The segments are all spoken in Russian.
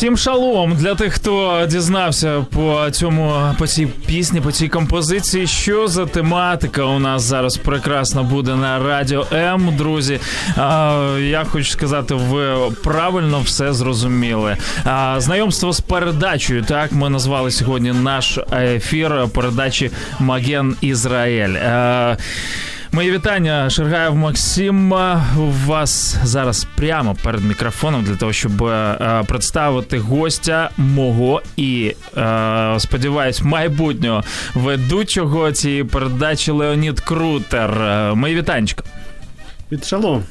Всім шалом для тих, хто дізнався по цьому по цій пісні, по цій композиції. Що за тематика у нас зараз прекрасно буде на радіо М, друзі. А, я хочу сказати, ви правильно все зрозуміли. А, знайомство з передачею. Так ми назвали сьогодні наш ефір передачі Маген Ізраїль. А, Мої вітання, Шергаєв Максим. У вас зараз прямо перед мікрофоном для того, щоб е, представити гостя мого і е, сподіваюсь, майбутнього ведучого цієї передачі Леонід Крутер. Е, Мої вітанечка. Это шалом.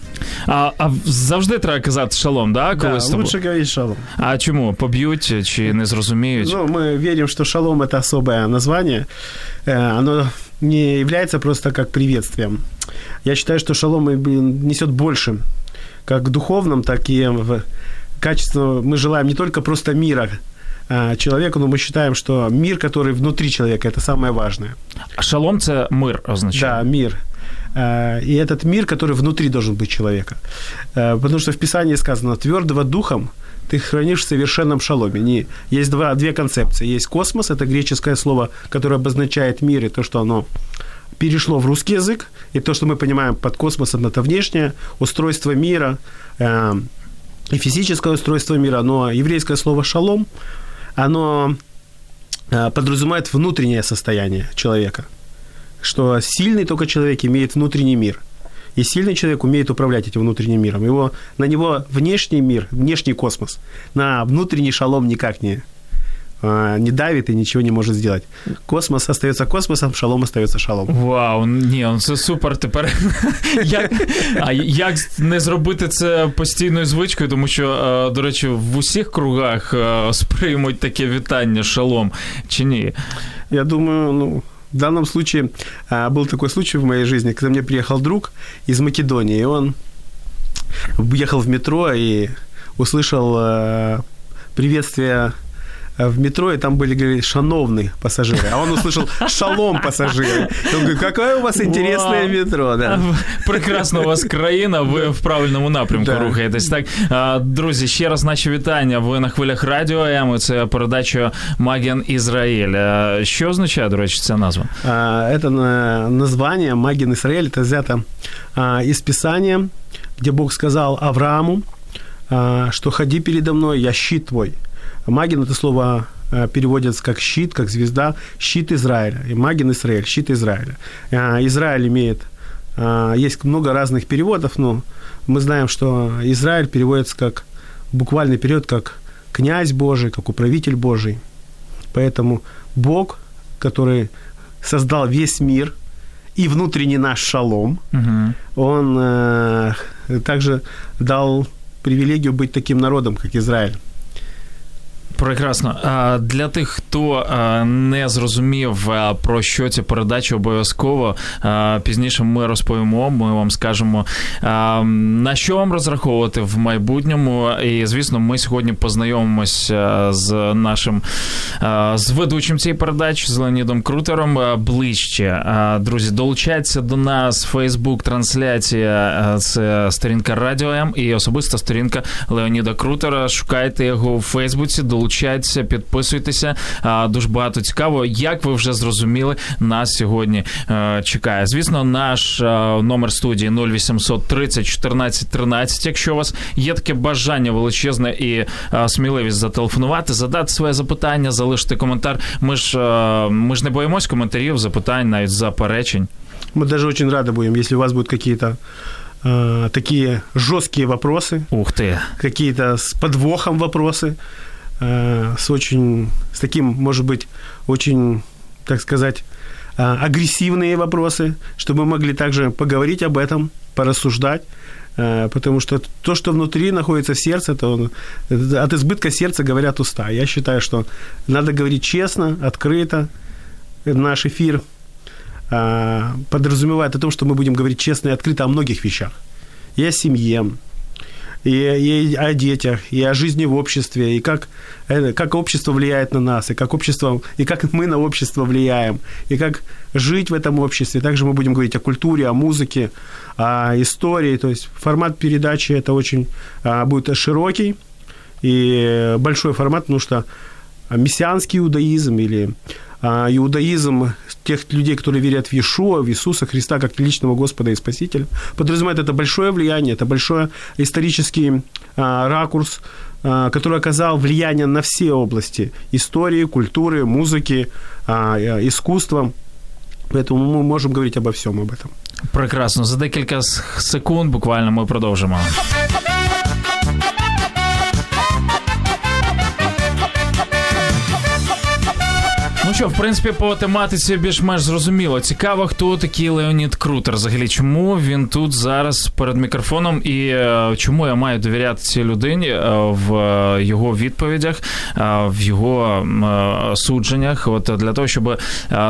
А, а завжди треба казати шалом, да? Коли Да, з тобою? лучше говорить шалом. А чому? Поб'ють чи не зрозуміють? Ну, мы верим, что шалом это особое название. Э, Оно не является просто как приветствием. Я считаю, что шалом блин, несет больше, как в духовном, так и в качественно. Мы желаем не только просто мира а, человеку, но мы считаем, что мир, который внутри человека, это самое важное. Шалом це мир означає. Да, мир. Э, И этот мир, который внутри должен быть человека. Э, Потому что в Писании сказано, твердого духом ты хранишь в совершенном шаломе. Не, есть два, две концепции. Есть космос, это греческое слово, которое обозначает мир, и то, что оно перешло в русский язык, и то, что мы понимаем под космосом, это внешнее устройство мира, э, и физическое устройство мира, но еврейское слово «шалом», оно э, подразумевает внутреннее состояние человека, что сильный только человек имеет внутренний мир, и сильный человек умеет управлять этим внутренним миром. Его, на него внешний мир, внешний космос, на внутренний шалом никак не, э, не давит и ничего не может сделать. Космос остается космосом, шалом остается шалом. Вау, ні, ну це супер. Тепер як, а як не зробити це постійною звичкою, тому що, е, до речі, в усіх кругах е, сприймуть таке вітання шалом чи ні? Я думаю, ну, в данном случае а, был такой случай в моей жизни, когда мне приехал друг из Македонии, и он ехал в метро и услышал э, приветствие в метро, и там были, говорит, шановные пассажиры, а он услышал шалом пассажиры. И Он говорит, какое у вас интересное Вау. метро, да. Прекрасна у вас країна, ви в правильному напрямку Да. рухаєтесь. Так, А, друзі, ще раз наші вітання. Ви на хвилях радіо М. Це передача Маген Ізраїль. А, Що означає, до речі, ця назва? А, Это на- название Магин Израиль, это взято а, из Писания, где Бог сказал Аврааму, а, что ходи передо мной, я щит твой. Магин это слово а, переводится как щит, как звезда, щит Израиля. И Магин Израиль, щит Израиля. А, Израиль имеет, а, есть много разных переводов, но мы знаем, что Израиль переводится как, буквальный период, как князь Божий, как управитель Божий. Поэтому Бог, который создал весь мир и внутренний наш шалом, Угу. он э, также дал привилегию быть таким народом, как Израиль. Прекрасно. Для тих, хто не зрозумів, про що ця передача, обов'язково пізніше ми розповімо. Ми вам скажемо на що вам розраховувати в майбутньому. І звісно, ми сьогодні познайомимося з нашим з ведучим цієї передачі з Леонідом Крутером ближче. Друзі, долучайтеся до нас. Фейсбук, трансляція це сторінка Радіо М і особиста сторінка Леоніда Крутера. Шукайте його у Фейсбуці, долучайтеся, підписуйтеся. А, Дуже багато цікаво. Як ви вже зрозуміли, нас сьогодні е, чекає. Звісно, наш е, номер студії 0800 30 14 13. Якщо у вас є таке бажання величезне і е, сміливість зателефонувати, задати своє запитання, залишити коментар. Ми ж е, ми ж не боїмось коментарів, запитань, навіть заперечень. Мы даже очень рады будем, если у вас будут какие-то э, такие жесткие вопросы, Ух ти. какие-то с подвохом вопросы, э, С очень, с таким, может быть, очень, так сказать, агрессивные вопросы, чтобы мы могли также поговорить об этом, порассуждать, э, потому что то, что внутри находится в сердце, то от избытка сердца говорят уста. Я считаю, что надо говорить честно, открыто. Наш эфир э, подразумевает о том, что мы будем говорить честно и открыто о многих вещах. И о семье, и, и о детях, и о жизни в обществе, и как, э, как общество влияет на нас, и как, общество, и как мы на общество влияем, и как жить в этом обществе. Также мы будем говорить о культуре, о музыке, о истории. То есть формат передачи это очень а, будет широкий и большой формат, потому что мессианский иудаизм или иудаизм тех людей, которые верят в Иешуа, в Иисуса Христа как личного Господа и Спасителя, подразумевает это большое влияние, это большой исторический а, ракурс, а, который оказал влияние на все области истории, культуры, музыки, искусства. Поэтому мы можем говорить обо всем об этом. Прекрасно. За декілька секунд буквально ми продовжимо. Що, в принципі, по тематиці більш-менш зрозуміло. Цікаво, хто такий Леонід Крутер. Взагалі, чому він тут зараз перед мікрофоном, і е, чому я маю довіряти цій людині е, в його відповідях, е, в його судженнях, от для того, щоб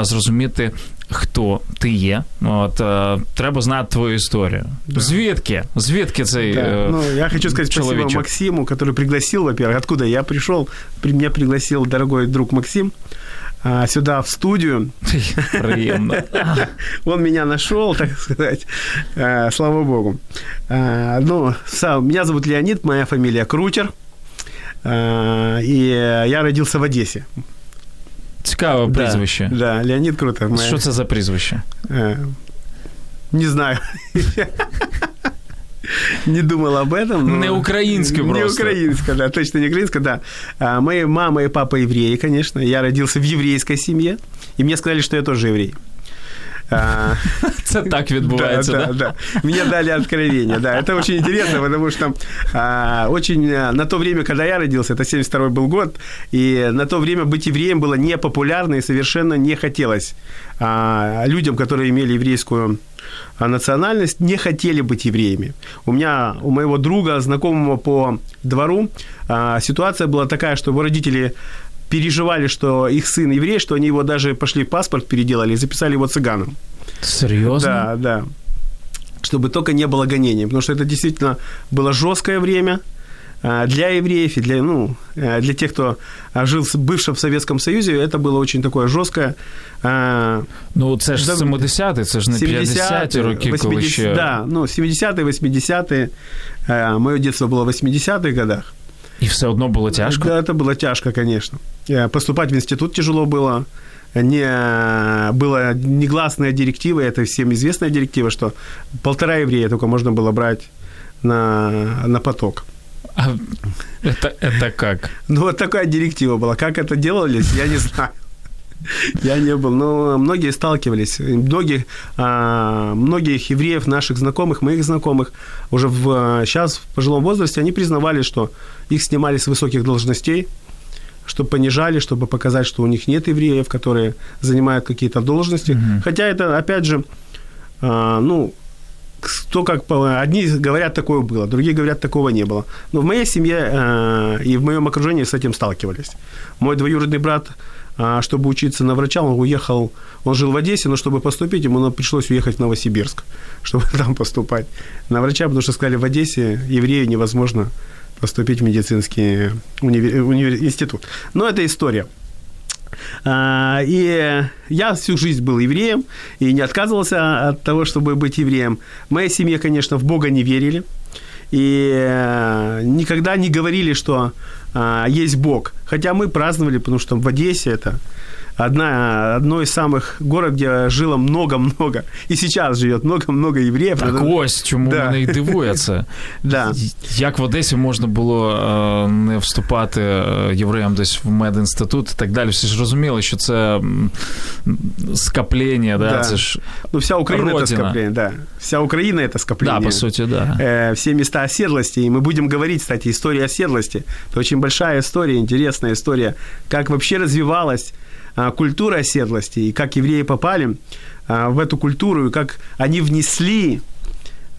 зрозуміти. Хто ти є? От е, треба знати твою історію. Да. Звідки? Звідки цей да. е, Ну, я хочу сказать человечек. спасибо Максиму, который пригласил, во-первых, откуда я пришел. Меня пригласил дорогой друг Максим. А, сюда, в студию. Приемно. Он меня нашел, так сказать. А, слава богу. А, ну, меня зовут Леонид, моя фамилия Крутер. И я родился в Одессе. Цікаве прізвище. Да, да, Леонід Крутер. Моя... Що це за прізвище? Не знаю. не думал об этом. Но... Не украинское просто. Не украинское, да, точно не украинское, да. А, мои мама и папа евреи, конечно. Я родился в еврейской семье, и мне сказали, что я тоже еврей. А, це так відбувається, да? Да, да, Мне дали откровение, да. Это очень интересно, потому что а, очень а, на то время, когда я родился, это 72 был год, и на то время быть евреем было непопулярно и совершенно не хотелось а, людям, которые имели еврейскую а, национальность, не хотели быть евреями. У меня, у моего друга, знакомого по двору, а, ситуация была такая, что его родители переживали, что их сын еврей, что они его даже пошли в паспорт переделали и записали его цыганом. Серьезно? Да, да. Чтобы только не было гонений, потому что это действительно было жесткое время – а, для евреев и для, ну, э, для тех, кто жил бывшем в Советском Союзе, это было очень такое жесткое. А, ну, це ж 70-ті, це ж не 50-ті роки, 80, коли ще... Да, ну, 70-ті, 80-ті. Моє дитинство було в 80-х годах. И все одно было тяжко? Да, это было тяжко, конечно. Поступать в институт тяжело было. Не, была негласная директива, это всем известная директива, что полтора еврея только можно было брать на, на поток. А это, это как? Ну, вот такая директива была. Как это делалось, я не знаю. Я не был, но многие сталкивались. Многих, а, многих евреев, наших знакомых, моих знакомых, уже в, сейчас в пожилом возрасте, они признавали, что их снимали с высоких должностей, чтобы понижали, чтобы показать, что у них нет евреев, которые занимают какие-то должности. Угу. Хотя это, опять же, а, ну, кто как одни говорят такое было, другие говорят такого не было. Но в моей семье э, и в моем окружении с этим сталкивались. Мой двоюродный брат, э, чтобы учиться на врача, он уехал, он жил в Одессе, но чтобы поступить, ему пришлось уехать в Новосибирск, чтобы там поступать на врача, потому что сказали, в Одессе еврею невозможно поступить в медицинский универ... Универ... институт. Но это история. А, и я всю жизнь был евреем и не отказывался от того, чтобы быть евреем. В моей семье, конечно, в Бога не верили. И э, никогда не говорили, что а, есть Бог. Хотя мы праздновали, потому что в Одессе это одна, одно из самых город, где жило много-много, и сейчас живет много-много євреїв. Так ось, чому да. мене і дивується. да. Як в Одесі можна було не вступати євреям десь в медінститут і так далі. Всі ж розуміли, що це скоплення, да, да. це ж Ну, вся Україна Родина. это скопление, да. Вся Украина это скопление. Да, по сути, да. Э, все места оседлости, и мы будем говорить, кстати, история оседлости. Это очень очень большая история, интересная история, как вообще развивалась а, культура оседлости, и как евреи попали а, в эту культуру, и как они внесли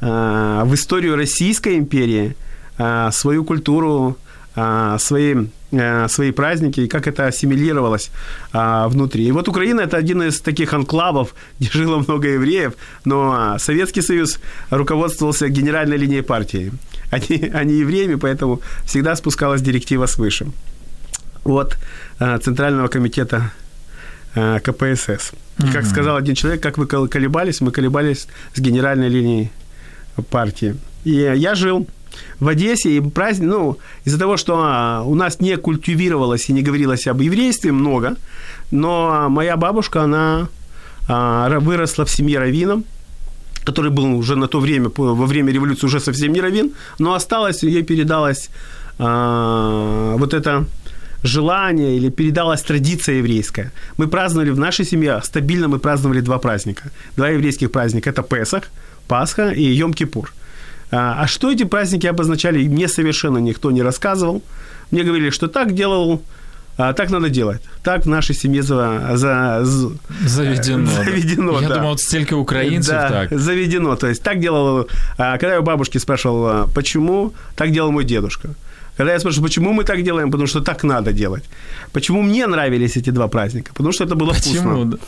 а, в историю Российской империи а, свою культуру, а, свои, а, свои праздники, и как это ассимилировалось а, внутри. И вот Украина – это один из таких анклавов, где жило много евреев, но Советский Союз руководствовался генеральной линией партии, а а не евреями, поэтому всегда спускалась директива свыше от Центрального комитета КПСС. И как сказал один человек, как вы колебались, мы колебались с генеральной линией партии. И я жил в Одессе, и праздник, ну, из-за того, что а, у нас не культивировалось и не говорилось об еврействе много, но моя бабушка, она а, выросла в семье раввином, который был уже на то время, во время революции уже совсем не раввин, но осталось, ей передалось а, вот это желание или передалась традиция еврейская. Мы праздновали в нашей семье, стабильно мы праздновали два праздника. Два еврейских праздника. Это Песах, Пасха и Йом-Кипур. А, а что эти праздники обозначали, мне совершенно никто не рассказывал. Мне говорили, что так делал а, так надо делать. Так в нашей семье за, за, заведено. заведено Я да. думал, столько украинцев да, так. Заведено. То есть так делал, а, когда я у бабушки спрашивал, почему, так делал мой дедушка. Когда я спрашиваю, почему мы так делаем, потому что так надо делать. Почему мне нравились эти два праздника? Потому что это было почему? вкусно.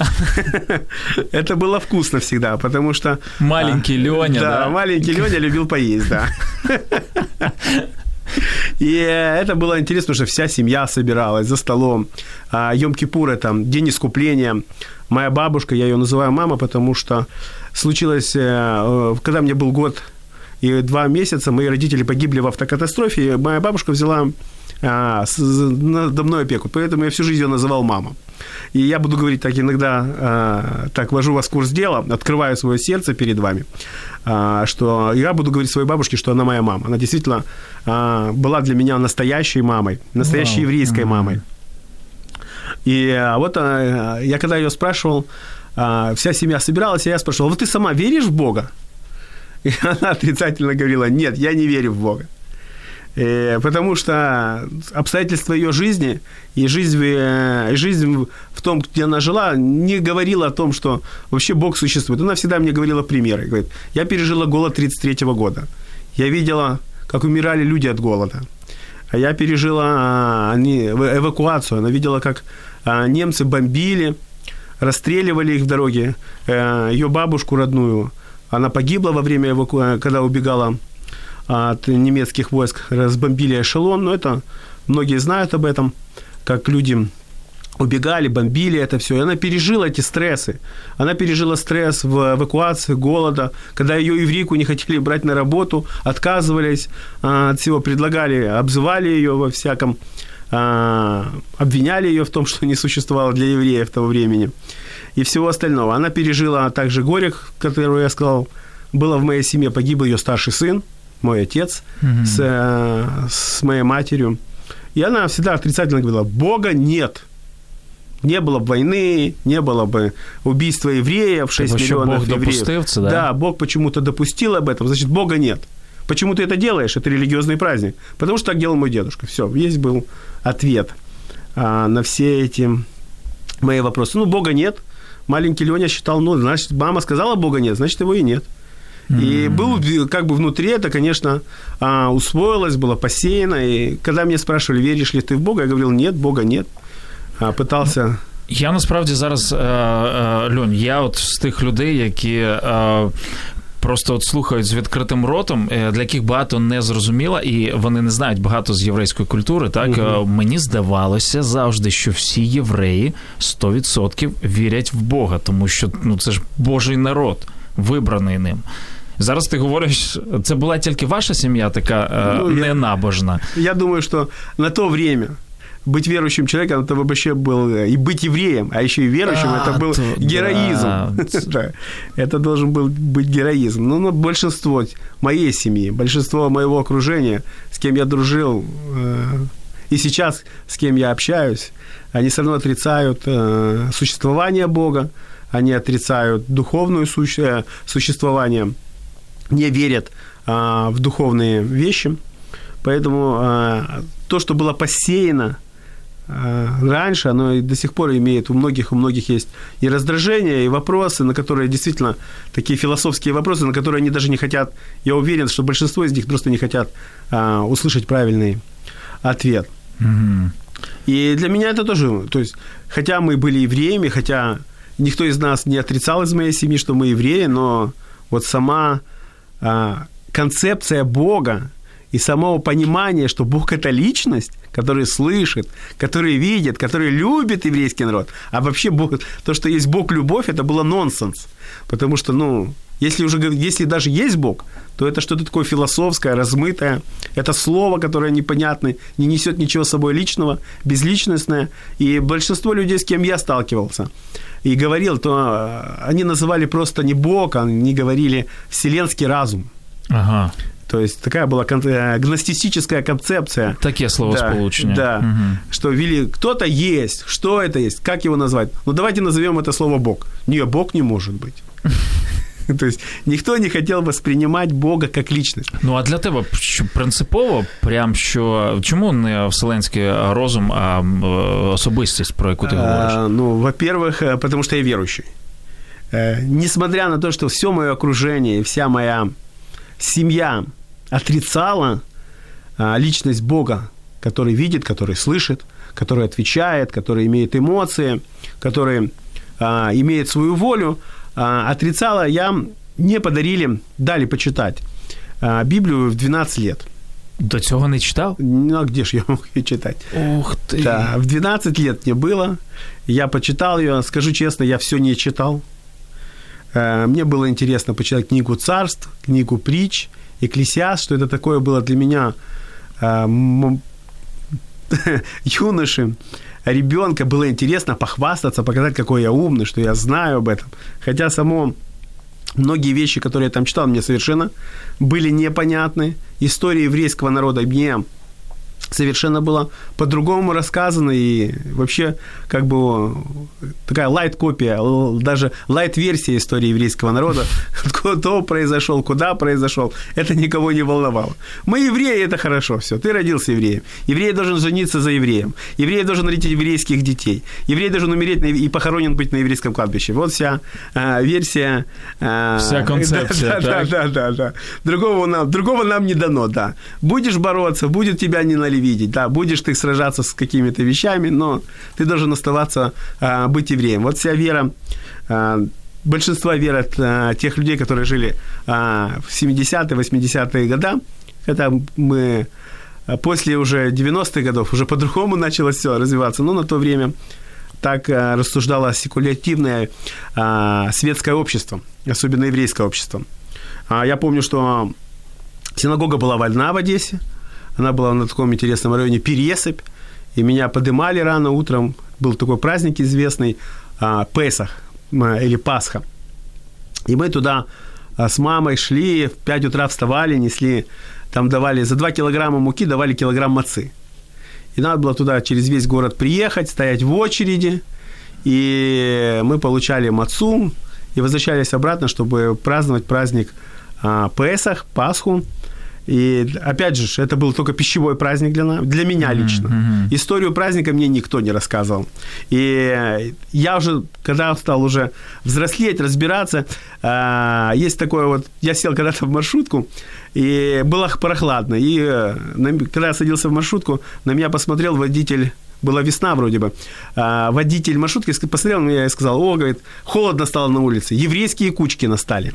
Это было вкусно всегда, потому что... Маленький Леня, да? Маленький Леня любил поесть, да. И это было интересно, что вся семья собиралась за столом. Йом-Кипур – это день искупления. Моя бабушка, я ее называю мама, потому что случилось, э, когда мне был год и два месяца мои родители погибли в автокатастрофе, и моя бабушка взяла а, с, надо мной опеку, поэтому я всю жизнь ее называл мама. И я буду говорить так иногда, а, так, вожу вас в курс дела, открываю свое сердце перед вами, а, что я буду говорить своей бабушке, что она моя мама. Она действительно а, была для меня настоящей мамой, настоящей wow. еврейской мамой. И а, вот а, я когда ее спрашивал, а, вся семья собиралась, и я спрашивал, вот ты сама веришь в Бога? И она отрицательно говорила, нет, я не верю в Бога. И, потому что обстоятельства ее жизни и жизнь, и жизнь в том, где она жила, не говорила о том, что вообще Бог существует. Она всегда мне говорила примеры. Говорит, я пережила голод 33 года. Я видела, как умирали люди от голода. А я пережила они, эвакуацию. Она видела, как немцы бомбили, расстреливали их в дороге. Э, ее бабушку родную – она погибла во время эвакуации, когда убегала от немецких войск, разбомбили эшелон. Но это многие знают об этом, как люди убегали, бомбили это все. И она пережила эти стрессы. Она пережила стресс в эвакуации, голода, когда ее еврейку не хотели брать на работу, отказывались а, от всего, предлагали, обзывали ее во всяком, а, обвиняли ее в том, что не существовало для евреев того времени и всего остального. Она пережила также горе, которое я сказал, было в моей семье, погиб ее старший сын, мой отец, mm-hmm. с, э, с моей матерью. И она всегда отрицательно говорила, Бога нет. Не было бы войны, не было бы убийства евреев, 6 так миллионов Бог евреев. Да? да, Бог почему-то допустил об этом, значит, Бога нет. Почему ты это делаешь? Это религиозный праздник. Потому что так делал мой дедушка. Все, есть был ответ а, на все эти мои вопросы. Ну, Бога нет – маленький Леня считал, ну, значит, мама сказала Бога нет, значит, его и нет. И был как бы внутри это, конечно, а, усвоилось, было посеяно. И когда меня спрашивали, веришь ли ты в Бога, я говорил, нет, Бога нет. А, пытался я насправді зараз, Льонь, я от з тих людей, які просто от слухають з відкритим ротом, е, для яких багато не зрозуміло, і вони не знають багато з єврейської культури. Так угу. мені здавалося завжди, що всі євреї 100% вірять в Бога, тому що ну це ж Божий народ, вибраний ним. Зараз ти говориш, це була тільки ваша сім'я, така ну, ненабожна. Я, я думаю, що на то время быть верующим человеком, это вообще был э, и быть евреем, а еще и верующим, а, это был то, героизм. Да. это должен был быть героизм. Ну, но большинство моей семьи, большинство моего окружения, с кем я дружил, э, и сейчас с кем я общаюсь, они все равно отрицают э, существование Бога, они отрицают духовное существование, не верят в духовные вещи – Поэтому а, то, что было посеяно а, раньше, оно и до сих пор имеет, у многих, у многих есть и раздражение, и вопросы, на которые действительно такие философские вопросы, на которые они даже не хотят, я уверен, что большинство из них просто не хотят а, услышать правильный ответ. И для меня это тоже, то есть, хотя мы были евреями, хотя никто из нас не отрицал из моей семьи, что мы евреи, но вот сама а, концепция Бога и самого понимания, что Бог – это личность, который слышит, который видит, который любит еврейский народ. А вообще Бог, то, что есть Бог любовь, это было нонсенс. Потому что, ну, если уже если даже есть Бог, то это что-то такое философское, размытое. Это слово, которое непонятное, не несет ничего собой личного, безличностное. И большинство людей, с кем я сталкивался и говорил, то э, они называли просто не Бог, они говорили вселенский разум. Ага. То есть такая была кон- гностистическая концепция. Такие словосполучения. Да, да угу. что вели, кто-то есть, что это есть, как его назвать? Ну, давайте назовем это слово Бог. Не, Бог не может быть. То есть ніхто не хотів восприймати Бога як лічність. Ну а для тебе принципово, прям що чому не вселенський розум, а особистість, про яку ти говориш? А, ну, во-первых, потому что я верующий. Несмотря на то, что все мое окружение и вся моя семья отрицала личность Бога, который видит, который слышит, который отвечает, который имеет эмоции, который а, имеет свою волю, а, отрицала, я не подарили, дали почитать а, Библию в 12 лет. До цього не читал? Ну, а где же я мог ее читать? Ух ты. Да, в 12 лет мне было. Я почитал ее. Скажу честно, я все не читал. А, мне было интересно почитать книгу царств, книгу притч, Экклесиаст, что это такое было для меня юноши ребенка было интересно похвастаться, показать, какой я умный, что я знаю об этом. Хотя само многие вещи, которые я там читал, мне совершенно были непонятны. История еврейского народа мне совершенно было по-другому рассказано, и вообще как бы такая лайт-копия, даже лайт-версия истории еврейского народа, кто произошел, куда произошел, это никого не волновало. Мы евреи, это хорошо, все, ты родился евреем. Еврей должен жениться за евреем. Еврей должен родить еврейских детей. Еврей должен умереть и похоронен быть на еврейском кладбище. Вот вся э, версия. Э, вся концепция. Да, да, да, да, да. Другого нам, другого нам не дано, да. Будешь бороться, будет тебя не видеть. Да, будешь ты сражаться с какими-то вещами, но ты должен оставаться, а, быть евреем. Вот вся вера, а, большинство веры а, тех людей, которые жили в 70-е, 80-е годы, это мы после уже 90-х годов, уже по-другому началось все развиваться, но на то время так рассуждало секулятивное светское общество, особенно еврейское общество. Я помню, что синагога была вольна в Одессе, она была на таком интересном районе Пересыпь. И меня подымали рано утром. Был такой праздник известный а, Песах или Пасха. И мы туда а, с мамой шли, в 5 утра вставали, несли, там давали за 2 килограмма муки, давали килограмм мацы. И надо было туда через весь город приехать, стоять в очереди. И мы получали мацу и возвращались обратно, чтобы праздновать праздник а, Песах, Пасху. И опять же, это был только пищевой праздник для, нас, для меня лично. Mm-hmm. Историю праздника мне никто не рассказывал. И я уже, когда стал уже взрослеть, разбираться, а, есть такое вот, я сел когда-то в маршрутку, и было прохладно. И э, когда я садился в маршрутку, на меня посмотрел водитель была весна вроде бы, а, водитель маршрутки посмотрел на меня и сказал, о, говорит, холодно стало на улице, еврейские кучки настали.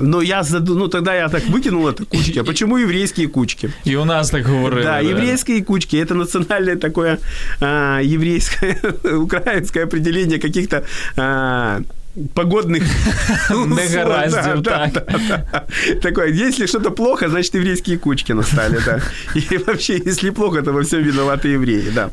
Но я ну тогда я так выкинул это кучки. А почему еврейские кучки? И у нас так говорили. Да, да. еврейские кучки это национальное такое а, еврейское, украинское определение каких-то а, погодных негараздів, так. Такое, если что-то плохо, значит, еврейские кучки настали, да. И вообще, если плохо, то во всем виноваты евреи, да.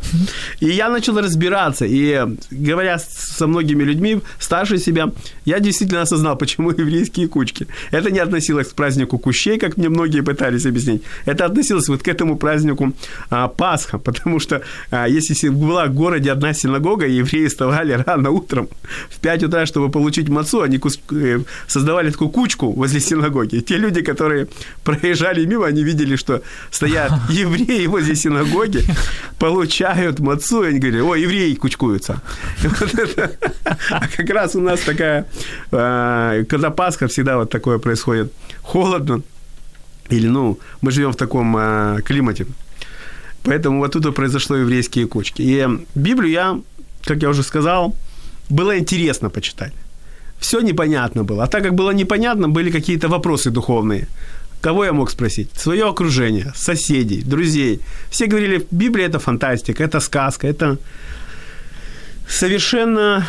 И я начал разбираться, и говоря со многими людьми, старше себя, я действительно осознал, почему еврейские кучки. Это не относилось к празднику кущей, как мне многие пытались объяснить. Это относилось вот к этому празднику а, Пасха, потому что а, если была в городе одна синагога, евреи вставали рано утром в 5 утра, чтобы получить мацу, они кус- э, создавали такую кучку возле синагоги. Те люди, которые проезжали мимо, они видели, что стоят евреи возле синагоги, получают мацу, и они говорили, о, евреи кучкуются. И вот это- А как раз у нас такая, э, когда Пасха, всегда вот такое происходит. Холодно, или, ну, мы живем в таком э, климате. Поэтому вот тут и произошло еврейские кучки. И Библию я, как я уже сказал, было интересно почитать. Все непонятно было. А так как было непонятно, были какие-то вопросы духовные. Кого я мог спросить? Свое окружение, соседей, друзей. Все говорили, Библия – это фантастика, это сказка, это совершенно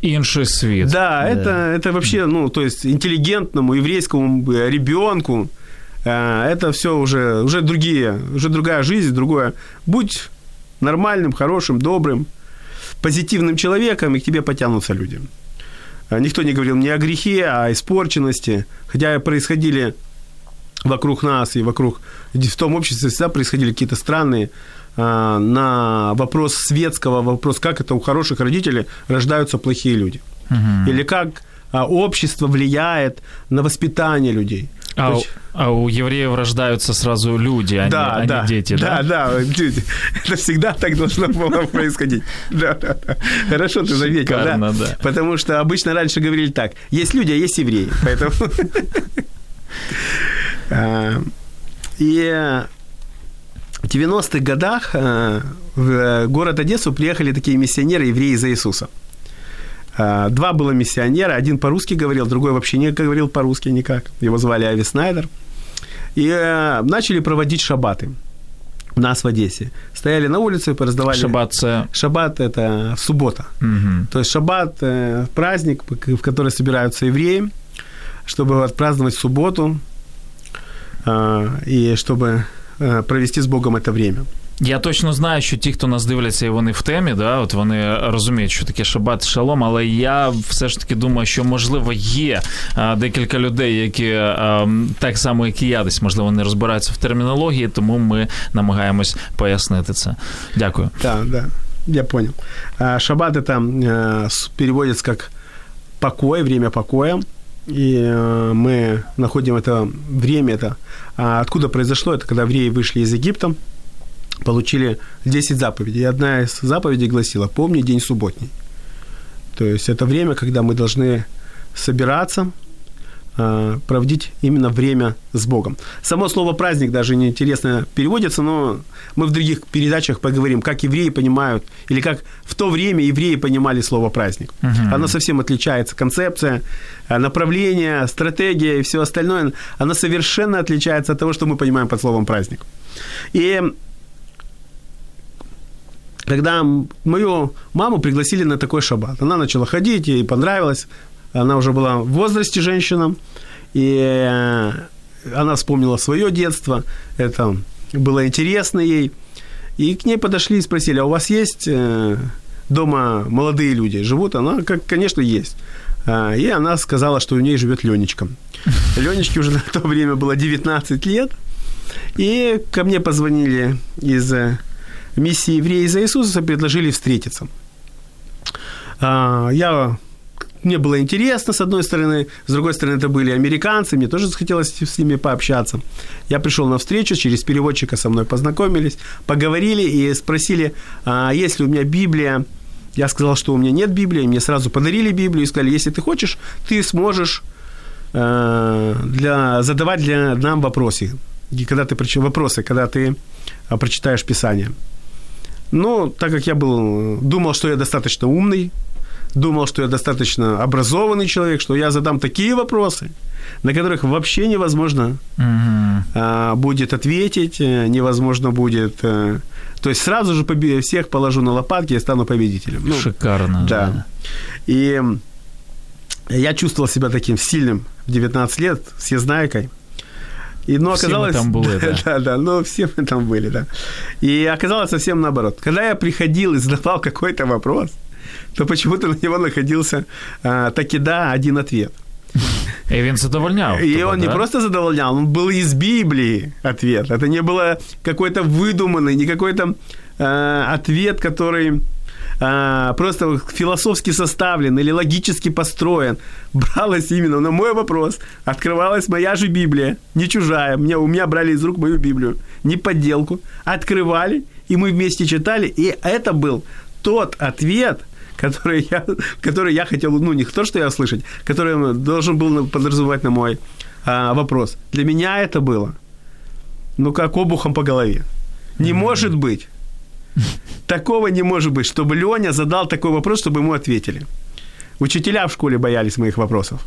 Інший світ. да, это, это вообще, ну, то есть интеллигентному еврейскому э, ребенку э, это все уже, уже другие, уже другая жизнь, другое. Будь нормальным, хорошим, добрым, позитивным человеком, и к тебе потянутся люди. Э, Никто не говорил не о грехе, а о испорченности, хотя происходили вокруг нас и вокруг в том обществе всегда происходили какие-то странные на вопрос светского, вопрос, как это у хороших родителей рождаются плохие люди. Или как а, общество влияет на воспитание людей. А, есть- а у євреїв рождаються сразу люди, а, да, не, а да, не дети, да? да, да, люди. Это всегда так должно было происходить. Да, да, да. Хорошо ты заметил, Шикарно, да? да. Потому что обычно раньше говорили так: есть люди, а есть евреи. Поэтому. А, И в 90-х годах э, в э, город Одессу приехали такие миссионеры, евреи за Иисуса. А, Два было миссионера, один по-русски говорил, другой вообще не говорил по-русски никак. Его звали Ави Снайдер. И э, начали проводить шабаты у нас в Одессе. Стояли на улице, пораздавали... Шабат це. Шаббат – это суббота. Мгм. То есть шаббат э, – праздник, в который собираются евреи, чтобы отпраздновать субботу э, и чтобы э, провести с Богом это время. Я точно знаю, що ті, хто нас дивляться, і вони в темі, да, от вони розуміють, що таке шабат шалом, але я все ж таки думаю, що можливо є а, декілька людей, які а, м, так само, як і я, десь можливо не розбираються в термінології, тому ми намагаємось пояснити це. Дякую. Да, да, я понял. А, Шаббат это э, с- переводится как покой, время покоя. И э, мы находим это время, это а откуда произошло, это когда евреи вышли из Египта, получили 10 заповедей. И одна из заповедей гласила «Помни день субботний». То есть это время, когда мы должны собираться, проводить именно время с Богом. Само слово праздник даже неинтересно переводится, но мы в других передачах поговорим, как евреи понимают, или как в то время евреи понимали слово праздник. Оно совсем отличается, концепция, э, направление, стратегия и все остальное, оно совершенно отличается от того, что мы понимаем под словом праздник. И когда мою маму пригласили на такой шаббат, она начала ходить, ей понравилось, она уже была в возрасте женщина, и э, она вспомнила свое детство, это было интересно ей, и к ней подошли и спросили, а у вас есть э, дома молодые люди, живут? Она, как, конечно, есть. А, И она сказала, что у ней живет Ленечка. Ленечке уже на то время было 19 лет, и ко мне позвонили из э, миссии «Евреи за Иисуса», предложили встретиться. А, Я мне было интересно, с одной стороны, с другой стороны, это были американцы, мне тоже захотелось с ними пообщаться. Я пришел на встречу, через переводчика со мной познакомились, поговорили и спросили, а есть ли у меня Библия. Я сказал, что у меня нет Библии, мне сразу подарили Библию и сказали, если ты хочешь, ты сможешь э, для, задавать для нам вопросы. И когда ты, вопросы, когда ты а, прочитаешь Писание. Ну, так как я был, думал, что я достаточно умный, думал, что я достаточно образованный человек, что я задам такие вопросы, на которых вообще невозможно а, будет ответить, э, невозможно будет... э, то есть сразу же всех положу на лопатки и стану победителем. Ну, Шикарно. да. И м, я чувствовал себя таким сильным в 19 лет, съездайкой. И, но Все мы оказалось... там были, да. да, да, ну все мы там были, да. И оказалось совсем наоборот. Когда я приходил и задавал какой-то вопрос, то почему-то на него находился а, таки да, один ответ. І він задовольняв. И тебе, он не просто задовольнял, он был из Библии ответ. Это не было какой-то выдуманный, не какой-то э, ответ, который а, просто философски составлен или логически построен, бралось именно на мой вопрос, открывалась моя же Библия, не чужая, мне, у меня брали из рук мою Библию, не подделку, открывали, и мы вместе читали, и это был тот ответ, который я, который я хотел, ну, не то, что я услышать, который должен был подразумевать на мой а, вопрос. Для меня это было, ну, как обухом по голове. Не mm-hmm. может быть. Такого не может быть, чтобы Леня задал такой вопрос, чтобы ему ответили. Учителя в школе боялись моих вопросов.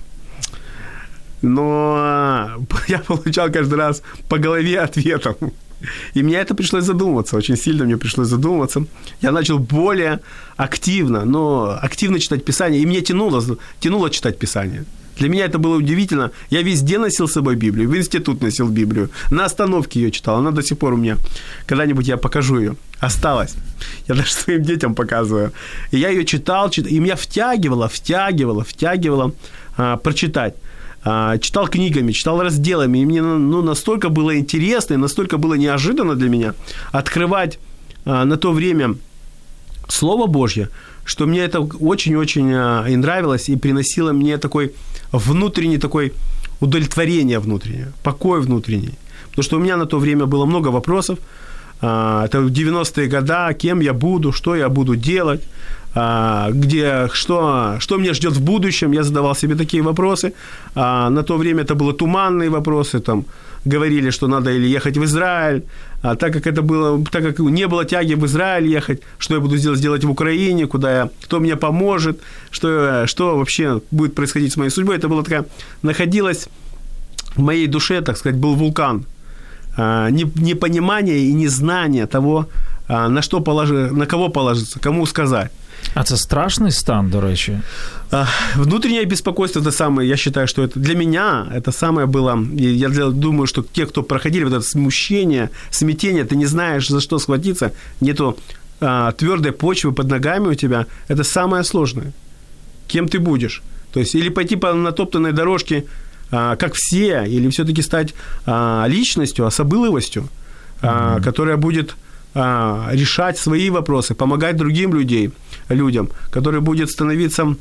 Но я получал каждый раз по голове ответом. И мне это пришлось задумываться, очень сильно мне пришлось задумываться. Я начал более активно, но активно читать Писание, и мне тянуло, тянуло читать Писание. Для меня это было удивительно. Я везде носил с собой Библию, в институт носил Библию, на остановке ее читал, она до сих пор у меня, когда-нибудь я покажу ее, осталась. Я даже своим детям показываю. И я ее читал, читал и меня втягивало, втягивало, втягивало а, прочитать. А, читал книгами, читал разделами, и мне ну, настолько было интересно, и настолько было неожиданно для меня открывать а, на то время Слово Божье, что мне это очень-очень а, и нравилось, и приносило мне такой внутренний такой удовлетворение внутреннее, покой внутренний. Потому что у меня на то время было много вопросов. Это 90-е годы, кем я буду, что я буду делать, где, что, что меня ждет в будущем, я задавал себе такие вопросы. А, на то время это были туманные вопросы, там, говорили, что надо или ехать в Израиль, а так как это было, так как не было тяги в Израиль ехать, что я буду сделать, сделать в Украине, куда я, кто мне поможет, что, что вообще будет происходить с моей судьбой, это было такая, находилось в моей душе, так сказать, был вулкан, а, непонимание и незнание того, на что положи, на кого положиться, кому сказать. А це страшний стан, до речі. Внутреннее беспокойство это самое, я считаю, что это для меня это самое было. Я думаю, что те, кто проходили вот это смущение, смятение, ты не знаешь, за что схватиться, нету а, твердой почвы под ногами у тебя, это самое сложное. Кем ты будешь? То есть или пойти по натоптанной дорожке, а, как все, или все-таки стать а, личностью, особыловостью, mm-hmm. которая будет а, решать свои вопросы, помогать другим людей, людям, который будет становиться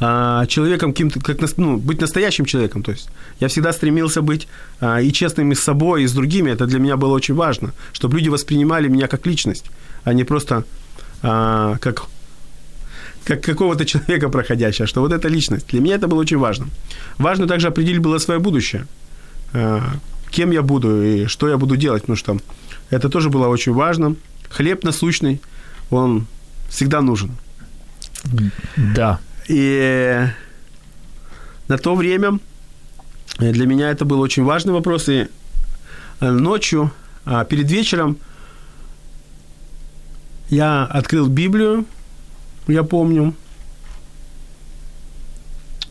а, человеком, каким-то, как, ну, быть настоящим человеком. То есть я всегда стремился быть а, и честным и с собой, и с другими. Это для меня было очень важно, чтобы люди воспринимали меня как личность, а не просто а, как как какого-то человека проходящего, что вот это личность. Для меня это было очень важно. Важно также определить было свое будущее. А, кем я буду и что я буду делать, потому что это тоже было очень важно. Хлеб насущный, он всегда нужен. Да. И на то время для меня это был очень важный вопрос. И ночью, а, перед вечером, я открыл Библию, я помню.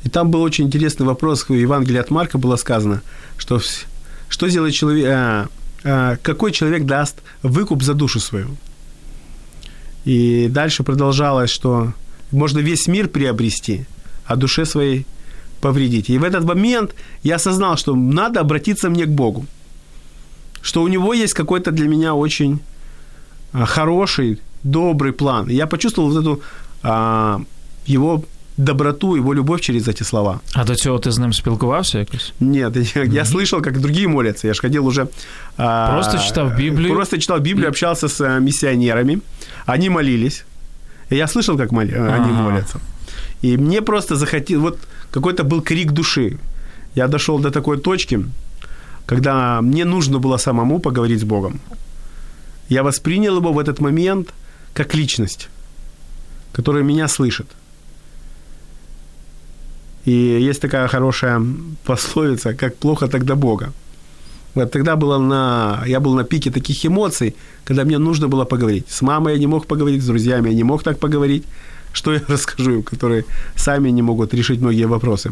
И там был очень интересный вопрос. В Евангелии от Марка было сказано, что что сделает человек, а, а, какой человек даст выкуп за душу свою. И дальше продолжалось, что можно весь мир приобрести, а душе своей повредить. И в этот момент я осознал, что надо обратиться мне к Богу. Что у него есть какой-то для меня очень а, хороший, добрый план. И я почувствовал вот эту а, его доброту, его любовь через эти слова. А до цього ти з ним спілкувався якось? Нет, я, mm-hmm. я слышал, как другие молятся. Я же ходил уже... Просто а, читал Библию? Просто читал Библию, общался с э, миссионерами. Они молились. Я слышал, как моли, ага. они молятся. И мне просто захотелось... Вот какой-то был крик души. Я дошел до такой точки, когда мне нужно было самому поговорить с Богом. Я воспринял его в этот момент как личность, которая меня слышит. И есть такая хорошая пословица, как плохо тогда Бога. Вот тогда было на, я был на пике таких эмоций, когда мне нужно было поговорить. С мамой я не мог поговорить, с друзьями я не мог так поговорить. Что я расскажу им, которые сами не могут решить многие вопросы.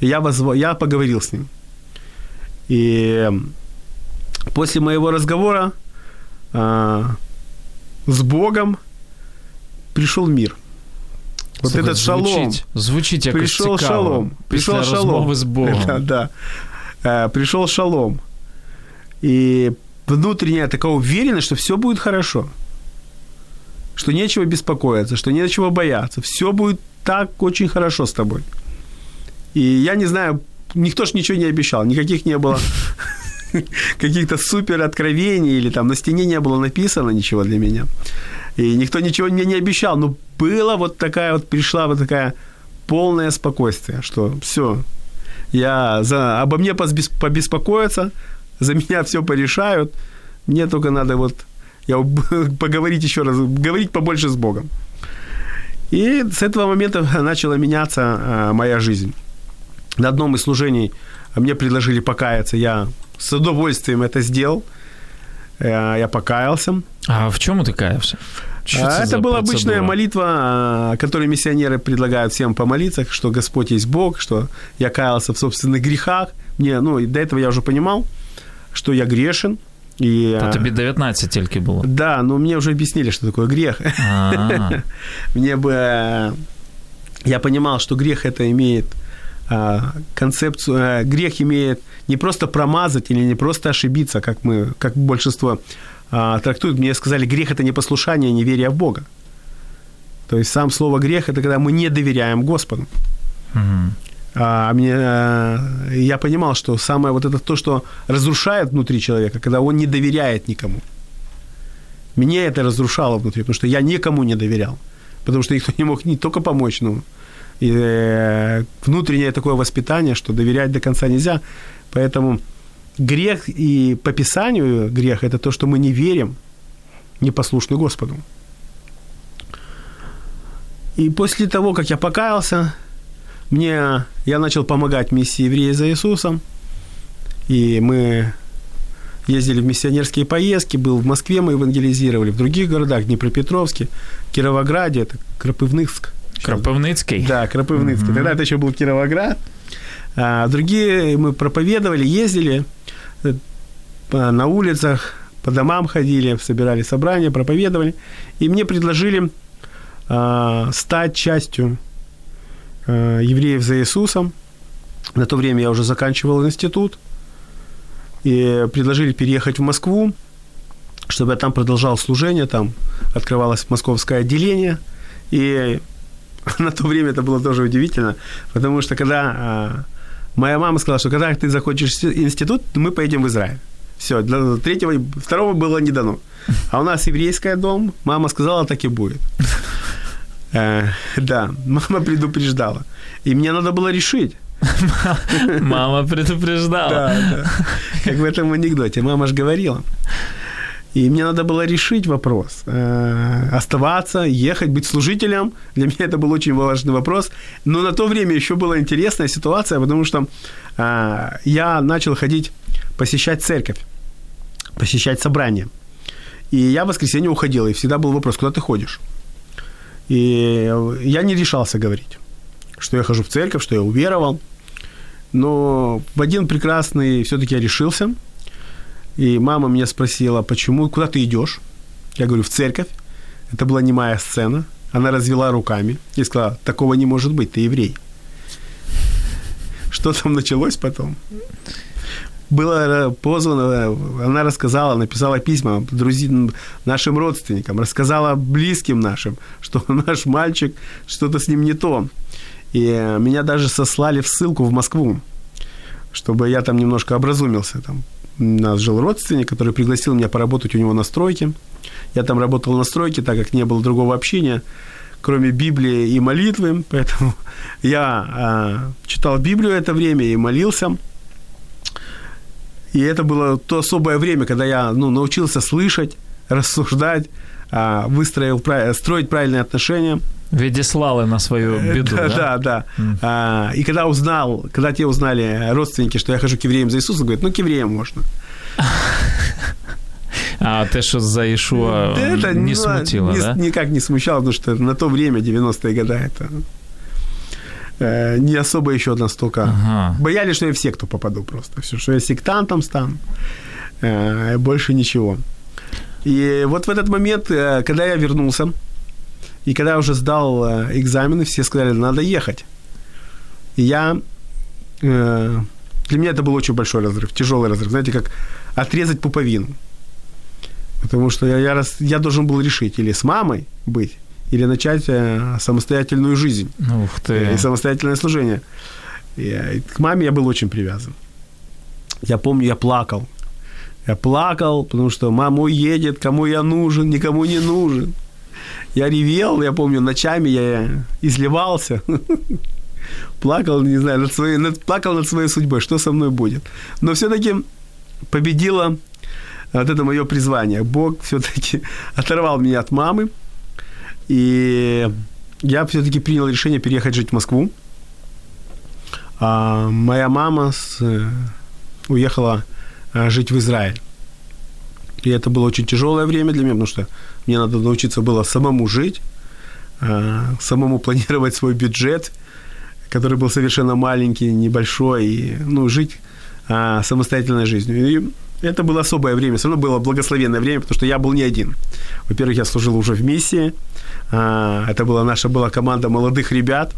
И я, возв... я поговорил с ним. И после моего разговора а, с Богом пришел мир – вот Слушай, этот шалом. Звучить, звучить якось пришел шалом. Пришел шалом. с Богом. Да, да. Э, пришел шалом. И внутренняя такая уверенность, что все будет хорошо. что нечего беспокоиться, что нечего бояться. Все будет так очень хорошо с тобой. И я не знаю, никто ж ничего не обещал, никаких не было каких-то супер откровений или там на стене не было написано ничего для меня. И никто ничего мне не обещал, но было вот такая вот, пришла вот такая полное спокойствие, что все, я за, обо мне побеспокоятся, за меня все порешают, мне только надо вот я поговорить еще раз, говорить побольше с Богом. И с этого момента начала меняться а, моя жизнь. На одном из служений мне предложили покаяться, я с удовольствием это сделал. Э, я покаялся. А в чем ты каялся? Что а, это, это была процедура? обычная молитва, а, которую миссионеры предлагают всем помолиться, что Господь есть Бог, что я каялся в собственных грехах. Мне, ну, до этого я уже понимал, что я грешен, и, Та тобі 19 тільки було. Да, но мне уже объяснили, что такое грех. Мне бы... Я понимал, что грех это имеет а, концепцию... А, грех имеет не просто промазать или не просто ошибиться, как мы, как большинство а, трактуют. Мне сказали, грех это не послушание, не неверие в Бога. То есть сам слово грех это когда мы не доверяем Господу. Угу. А мне, э, я понимал, что самое вот это то, что разрушает внутри человека, когда он не доверяет никому. Меня это разрушало внутри, потому что я никому не доверял. Потому что никто не мог не только помочь, но и, э, внутреннее такое воспитание, что доверять до конца нельзя. Поэтому грех и по Писанию грех – это то, что мы не верим, не послушны Господу. И после того, как я покаялся, мне, я начал помогать миссии евреи за Иисусом, и мы ездили в миссионерские поездки, был в Москве мы евангелизировали, в других городах, Днепропетровске, Кировограде, это Кропивницк. Кропивницкий? Да, Кропивницкий. Mm-hmm. Тогда это еще был Кировоград. А другие мы проповедовали, ездили э, на улицах, по домам ходили, собирали собрания, проповедовали. И мне предложили а, стать частью Э, евреев за Иисусом. На то время я уже заканчивал институт. И предложили переехать в Москву, чтобы я там продолжал служение. Там открывалось московское отделение. И на то время это было тоже удивительно, потому что когда а, моя мама сказала, что когда ты закончишь институт, мы поедем в Израиль. Все, для третьего, второго было не дано. А у нас еврейский дом, мама сказала, так и будет. Э, да, мама предупреждала. И мне надо было решить. Мама предупреждала. Да, да. Как в этом анекдоте. Мама же говорила. И мне надо было решить вопрос. Э, оставаться, ехать, быть служителем. Для меня это был очень важный вопрос. Но на то время еще была интересная ситуация, потому что э, я начал ходить, посещать церковь, посещать собрания. И я в воскресенье уходил, и всегда был вопрос, куда ты ходишь? И я не решался говорить, что я хожу в церковь, что я уверовал. Но в один прекрасный все-таки я решился. И мама меня спросила, почему, куда ты идешь? Я говорю, в церковь. Это была немая сцена. Она развела руками и сказала, такого не может быть, ты еврей. Что там началось потом? было позвано, она рассказала, написала письма друзьям, нашим родственникам, рассказала близким нашим, что наш мальчик, что-то с ним не то. И меня даже сослали в ссылку в Москву, чтобы я там немножко образумился. Там у нас жил родственник, который пригласил меня поработать у него на стройке. Я там работал на стройке, так как не было другого общения, кроме Библии и молитвы. Поэтому я э, читал Библию это время и молился – и это было то особое время, когда я ну, научился слышать, рассуждать, а, выстроил, строить правильные отношения. Ведислали на свою э, беду, да? Да, да. Mm. И когда узнал, когда те узнали родственники, что я хожу к евреям за Иисусом, говорят, ну, к евреям можно. А те, что за Ишуа, это не ну, смутило, не, да? Никак не смущало, потому что на то время, 90-е годы, это Э, не особо еще настолько... Ага. Боялись, что я в секту попаду просто. Все, что я сектантом стану. Э, больше ничего. И вот в этот момент, э, когда я вернулся, и когда я уже сдал экзамены, все сказали, надо ехать. И я... Для меня это был очень большой разрыв, тяжелый разрыв. Знаете, как отрезать пуповину. Потому что я, я, раз, я должен был решить или с мамой быть, или начать э, самостоятельную жизнь Ух ты. и самостоятельное служение. И, э, к маме я был очень привязан. Я помню, я плакал. Я плакал, потому что мама уедет, кому я нужен, никому не нужен. Я ревел, я помню, ночами я изливался. Плакал, не знаю, над своей, над, плакал над своей судьбой, что со мной будет. Но все-таки победило вот это мое призвание. Бог все-таки оторвал меня от мамы, и я все-таки принял решение переехать жить в Москву. А моя мама с, э, уехала э, жить в Израиль. И это было очень тяжелое время для меня, потому что мне надо научиться было самому жить, э, самому планировать свой бюджет, который был совершенно маленький, небольшой, и ну, жить а, самостоятельной жизнью. И это было особое время, все равно было благословенное время, потому что я был не один. Во-первых, я служил уже в миссии. А, это была наша была команда молодых ребят,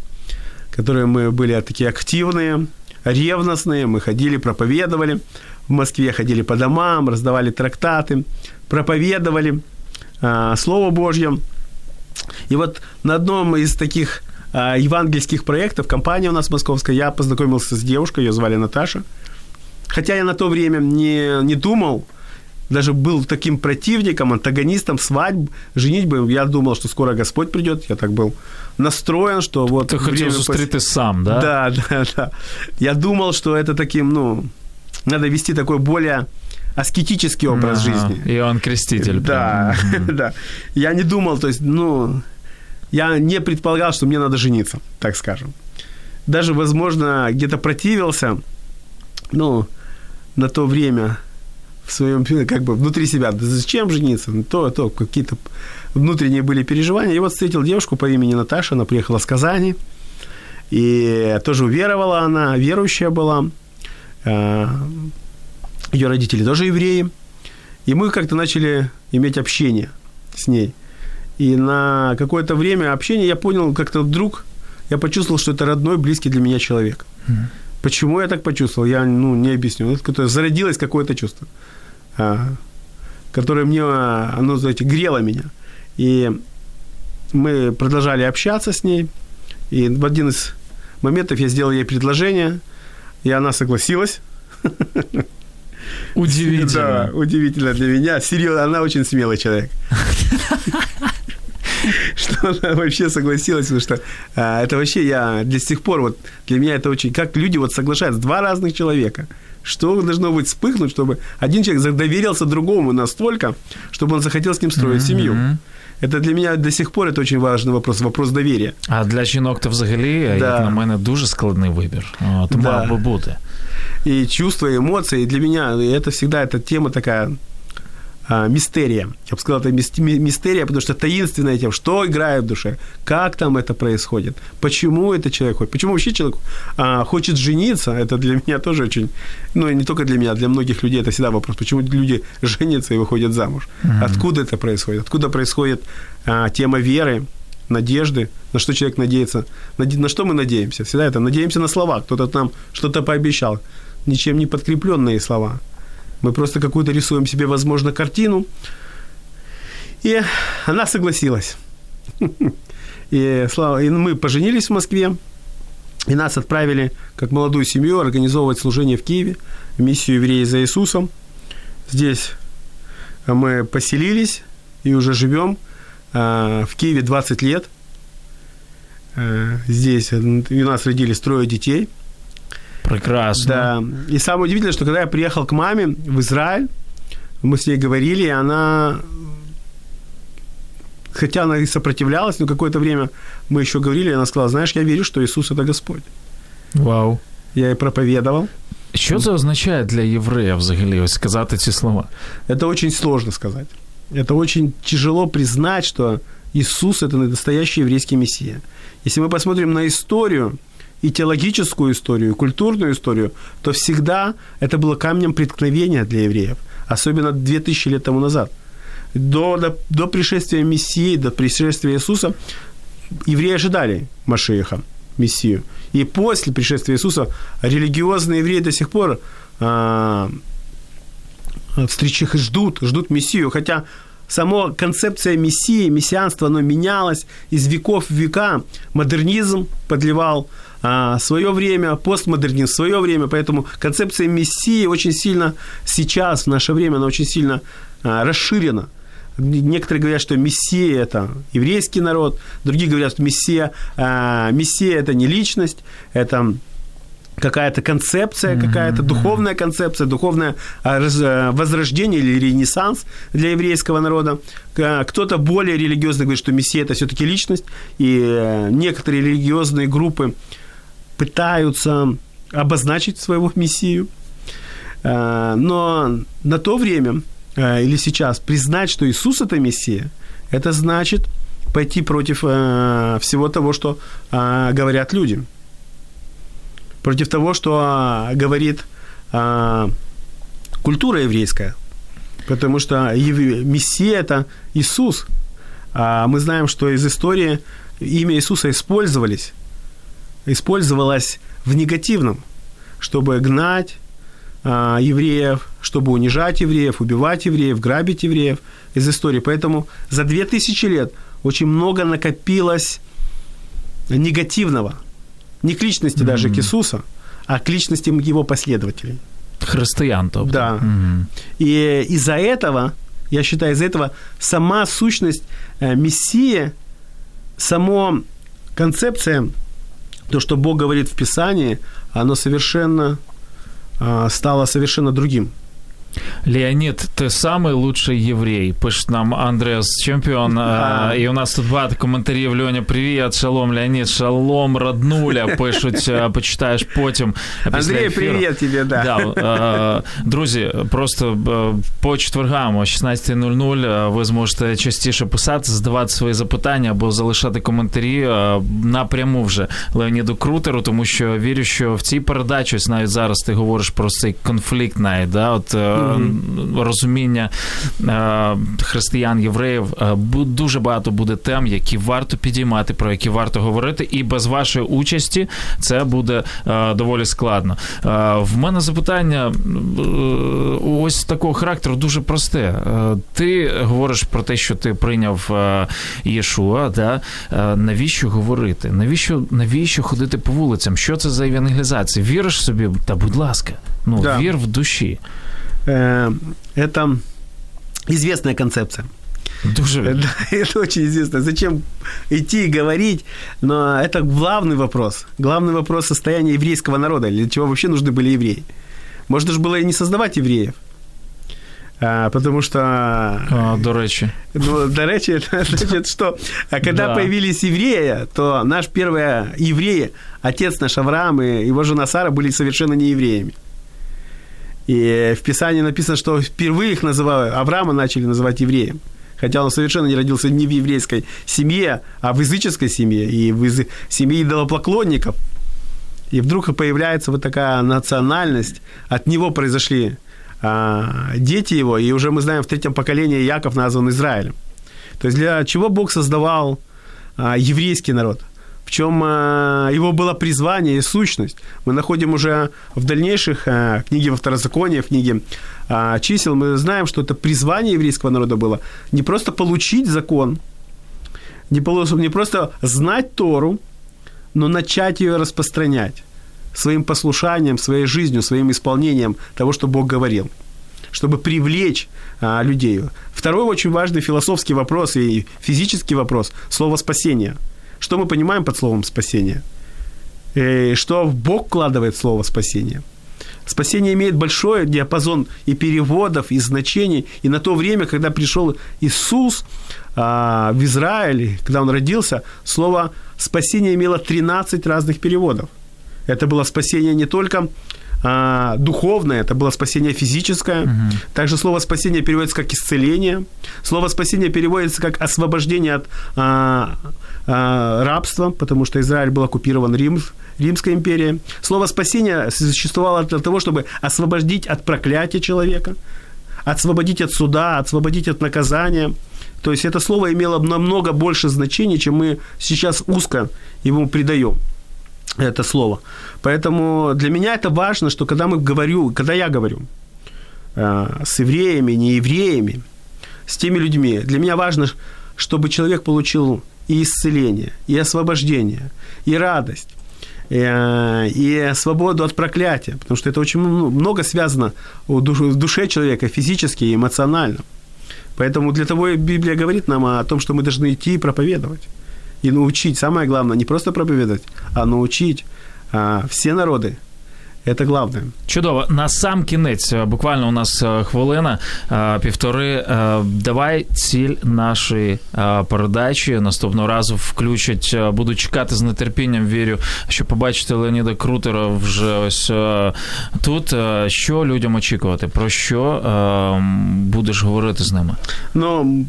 которые мы были такие активные, ревностные. Мы ходили, проповедовали в Москве, ходили по домам, раздавали трактаты, проповедовали а, Слово Божье. И вот на одном из таких а, евангельских проектов, компания у нас московская, я познакомился с девушкой, ее звали Наташа. Хотя я на то время не, не думал, даже был таким противником, антагонистом свадьб, женитьбы. Я думал, что скоро Господь придет. Я так был настроен, что вот... Ти хотів зустріти сам, да? Да, да, да. Я думал, что это таким, ну, надо вести такой более аскетический образ Ага, жизни. Иоанн Креститель. Да, да. Я не думал, то есть, ну, я не предполагал, что мне надо жениться, так скажем. Даже, возможно, где-то противился, ну, на то время в своем, как бы, внутри себя, да зачем жениться, Ну, то, то, какие-то внутренние были переживания. И вот встретил девушку по имени Наташа, она приехала с Казани, и тоже уверовала она, верующая была, ее родители тоже евреи, и мы как-то начали иметь общение с ней. И на какое-то время общения я понял, как-то вдруг я почувствовал, что это родной, близкий для меня человек. Почему я так почувствовал, я ну, не объясню. Это зародилось какое-то чувство, а, которое мне, оно, знаете, грело меня. И мы продолжали общаться с ней. И в один из моментов я сделал ей предложение, и она согласилась. Удивительно. Да, удивительно для меня. Серьезно, она очень смелый человек. Что она вообще согласилась, потому что а, это вообще я до сих пор, вот для меня это очень, как люди вот соглашаются, два разных человека. Что должно быть вспыхнуть, чтобы один человек доверился другому настолько, чтобы он захотел с ним строить семью. Мгм. Это для меня до сих пор это очень важный вопрос, вопрос доверия. А для жінок то взагалі, Да. як на мене, дуже складний вибір. От, Да. мав би бути. и чувства, и эмоции. И для меня это всегда эта тема такая а, мистерия. Я бы сказал, это мис- ми- мистерия, потому что таинственная тема, что играет в душе, как там это происходит, почему это человек хочет, почему вообще человек а, хочет жениться, это для меня тоже очень, ну и не только для меня, для многих людей это всегда вопрос, почему люди женятся и выходят замуж, откуда это происходит, откуда происходит а, тема веры, надежды, на что человек надеется, наде- на что мы надеемся, всегда это, надеемся на слова, кто-то нам что-то пообещал, ничем не подкрепленные слова. Мы просто какую-то рисуем себе, возможно, картину. И она согласилась. И, слава, и мы поженились в Москве, и нас отправили, как молодую семью, организовывать служение в Киеве, миссию «Евреи за Иисусом». Здесь мы поселились и уже живем а, в Киеве 20 лет. А, Здесь у нас родились трое детей – Прекрасно. да. И самое удивительное, что когда я приехал к маме в Израиль, мы с ней говорили, и она, хотя она и сопротивлялась, но какое-то время мы еще говорили, и она сказала, знаешь, я верю, что Иисус – это Господь. Вау. Я ей проповедовал. Що це означає для єврея взагалі ось сказати ці слова? Это очень сложно сказать. Это очень тяжело признать, что Иисус – это настоящий еврейский мессия. Если мы посмотрим на историю, и теологическую историю, и культурную историю, то всегда это было камнем преткновения для евреев, особенно 2000 лет тому назад. До, до, до пришествия Мессии, до пришествия Иисуса евреи ожидали Машеиха, Мессию. И после пришествия Иисуса религиозные евреи до сих пор а, встречах ждут, ждут Мессию, хотя сама концепция Мессии, мессианства, оно менялось из веков в века. Модернизм подливал а, свое время, постмодернизм свое время, поэтому концепция Мессии очень сильно сейчас, в наше время, она очень сильно а, расширена. Некоторые говорят, что Мессия – это еврейский народ, другие говорят, что Мессия, а, Мессия – это не личность, это какая-то концепция, mm-hmm. какая-то духовная концепция, духовное возрождение или ренессанс для еврейского народа. Кто-то более религиозно говорит, что Мессия – это все-таки личность, и э, некоторые религиозные группы пытаются обозначить своего Мессию. Э, но на то время э, или сейчас признать, что Иисус – это Мессия, это значит пойти против всего того, что говорят люди – против того, что а, говорит а, культура еврейская. Потому что Мессия – это Иисус. А мы знаем, что из истории имя Иисуса использовались, использовалось в негативном, чтобы гнать а, евреев, чтобы унижать евреев, убивать евреев, грабить евреев из истории. Поэтому за две тысячи лет очень много накопилось негативного – не к личности mm-hmm. даже к Иисуса, а к личности его последователей. Христиан, тобто. Да. Mm-hmm. И из-за этого, я считаю, из-за этого сама сущность э, Мессии, сама концепция, то, что Бог говорит в Писании, оно совершенно э, стало совершенно другим. Леонид, ты самый лучший єврей. Пишет нам Андреас Чемпіон. А, і у нас тут багато коментарів. Льоня, привіт, шалом, Леонід, шалом, роднуля. Пишуть, почитаєш потім. Андрій, привіт тобі, да. да. Друзі, просто по четвергам о 16.00 ви зможете частіше писати, задавати свої запитання або залишати коментарі напряму вже Леоніду Крутеру, тому що вірю, що в цій передачі, ось навіть зараз ти говориш про цей конфлікт навіть, да, от розуміння е, християн, євреїв. Е, дуже багато буде тем, які варто підіймати, про які варто говорити, і без вашої участі це буде е, доволі складно. В мене запитання ось такого характеру дуже просте. Ти говориш про те, що ти прийняв Єшуа, да? навіщо говорити? Навіщо навіщо ходити по вулицям? Що це за евангелізація? Віриш собі? Та будь ласка, ну да. вір в душі. Э, это известная концепция. Дуже. Да, это очень известно. Зачем идти и говорить? Но это главный вопрос. Главный вопрос состояния еврейского народа. Для чего вообще нужны были евреи? Можно же было и не создавать евреев. А, потому что... А, до речи. Ну, до речи, это значит, что а когда да. появились евреи, то наш первый еврей, отец наш Авраам и его жена Сара были совершенно не евреями. И в Писании написано, что впервые их называют, Авраама начали называть евреем. Хотя он совершенно не родился не в еврейской семье, а в языческой семье и в семье идолопоклонников. И вдруг появляется вот такая национальность. От него произошли а, дети его, и уже мы знаем, в третьем поколении Яков назван Израилем. То есть для чего Бог создавал а, еврейский народ – в чем э, его было призвание и сущность. Мы находим уже в дальнейших э, книге во Второзаконии, в книге э, чисел, мы знаем, что это призвание еврейского народа было не просто получить закон, не, просто знать Тору, но начать ее распространять своим послушанием, своей жизнью, своим исполнением того, что Бог говорил чтобы привлечь а, людей. Второй очень важный философский вопрос и физический вопрос – слово «спасение». Что мы понимаем под словом спасение? И э, что Бог вкладывает в слово спасение? Спасение имеет большой диапазон и переводов, и значений. И на то время, когда пришел Иисус а, в Израиль, когда он родился, слово спасение имело 13 разных переводов. Это было спасение не только а, духовное, это было спасение физическое. Угу. Также слово спасение переводится как исцеление. Слово спасение переводится как освобождение от а, а, рабства, потому что Израиль был оккупирован Рим, Римской империей. Слово спасение существовало для того, чтобы освободить от проклятия человека, освободить от суда, освободить от наказания. То есть это слово имело намного больше значения, чем мы сейчас узко ему придаем это слово. Поэтому для меня это важно, что когда мы говорю, когда я говорю, э, с евреями, неевреями, с теми людьми. Для меня важно, чтобы человек получил и исцеление, и освобождение, и радость, э, и свободу от проклятия, потому что это очень много связано в душе человека физически и эмоционально. Поэтому для того Библия говорит нам о том, что мы должны идти и проповедовать И научить, самое главное, не просто проповедовать, а научить а, все народы це головне. Чудово. На сам кінець, е, буквально у нас е, хвилина, е, півтори. Давай ціль нашої передачі наступного разу включать. Буду чекати з нетерпінням. Вірю, що побачити Леоніда Крутера вже ось тут. Що людям очікувати? Про що будеш говорити з ними? Ну,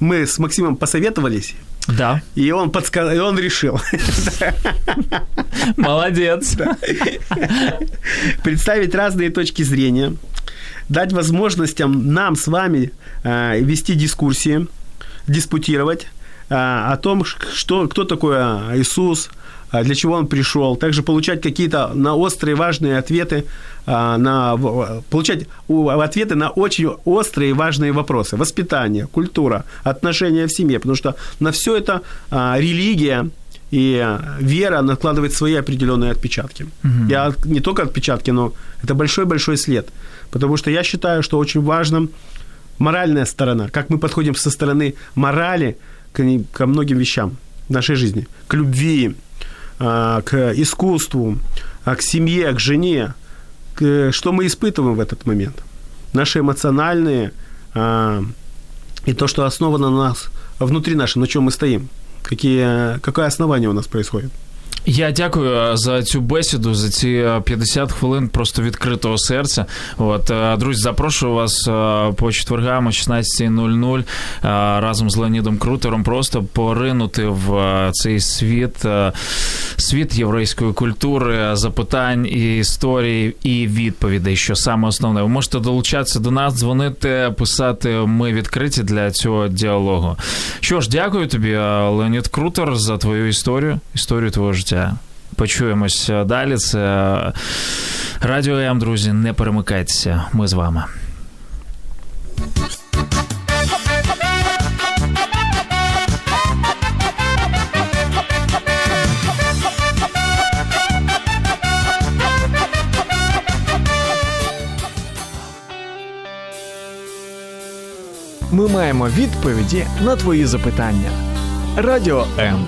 ми з Максимом посоветовались. да. И он, подсказ... и он решил. Молодец. Представить разные точки зрения, дать возможностям нам с вами э, вести дискуссии, диспутировать э, о том, что, кто такой Иисус, а, для чего он пришел, также получать какие-то на острые важные ответы, а, на, получать ответы на очень острые и важные вопросы. Воспитание, культура, отношения в семье, потому что на все это а, религия и вера накладывает свои определенные отпечатки. Угу. Я не только отпечатки, но это большой-большой след. Потому что я считаю, что очень важно моральная сторона, как мы подходим со стороны морали к, ко многим вещам в нашей жизни, к любви, а, к искусству, а, к семье, к жене, что мы испытываем в этот момент. Наши эмоциональные а, и то, что основано на нас, внутри нашем, на чем мы стоим. Какие, какое основание у нас происходит. Я дякую е, за цю бесіду, за ці 50 е, хвилин просто відкритого серця. От е, друзі, запрошую вас по четвергам о 16.00 разом з Леонідом Крутером просто поринути в цей світ, світ єврейської культури, запитань і історій і відповідей, що саме основне. Ви можете долучатися до нас, дзвонити, писати. Ми відкриті для цього діалогу. Що ж, дякую тобі, Леонід Крутер, за твою історію, історію твого життя життя. Почуємось далі. Це Радіо М, друзі. Не перемикайтеся. Ми з вами. Ми маємо відповіді на твої запитання. Радіо М.